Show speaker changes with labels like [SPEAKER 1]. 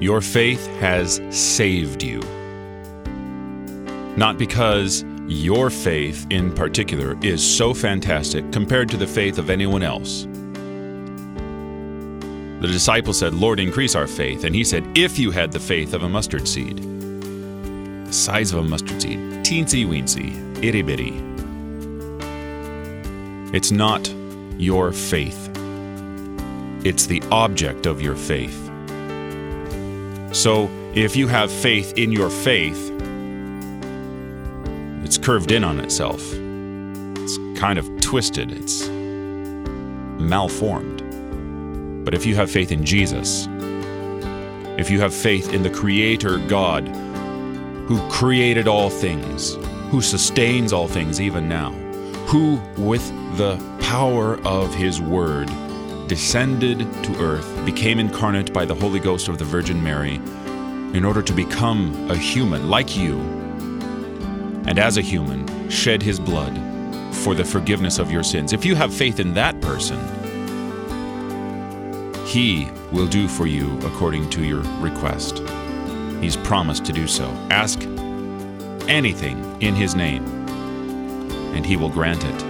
[SPEAKER 1] Your faith has saved you. Not because your faith in particular is so fantastic compared to the faith of anyone else. The disciple said, Lord, increase our faith. And he said, If you had the faith of a mustard seed, the size of a mustard seed, teensy weensy, itty bitty. It's not your faith, it's the object of your faith. So if you have faith in your faith, it's curved in on itself. It's kind of twisted. It's malformed. But if you have faith in Jesus, if you have faith in the Creator God who created all things, who sustains all things even now, who, with the power of His Word, descended to earth, became incarnate by the Holy Ghost of the Virgin Mary, in order to become a human like you, and as a human, shed His blood for the forgiveness of your sins. If you have faith in that person, He will do for you according to your request. He's promised to do so. Ask anything in His name, and He will grant it.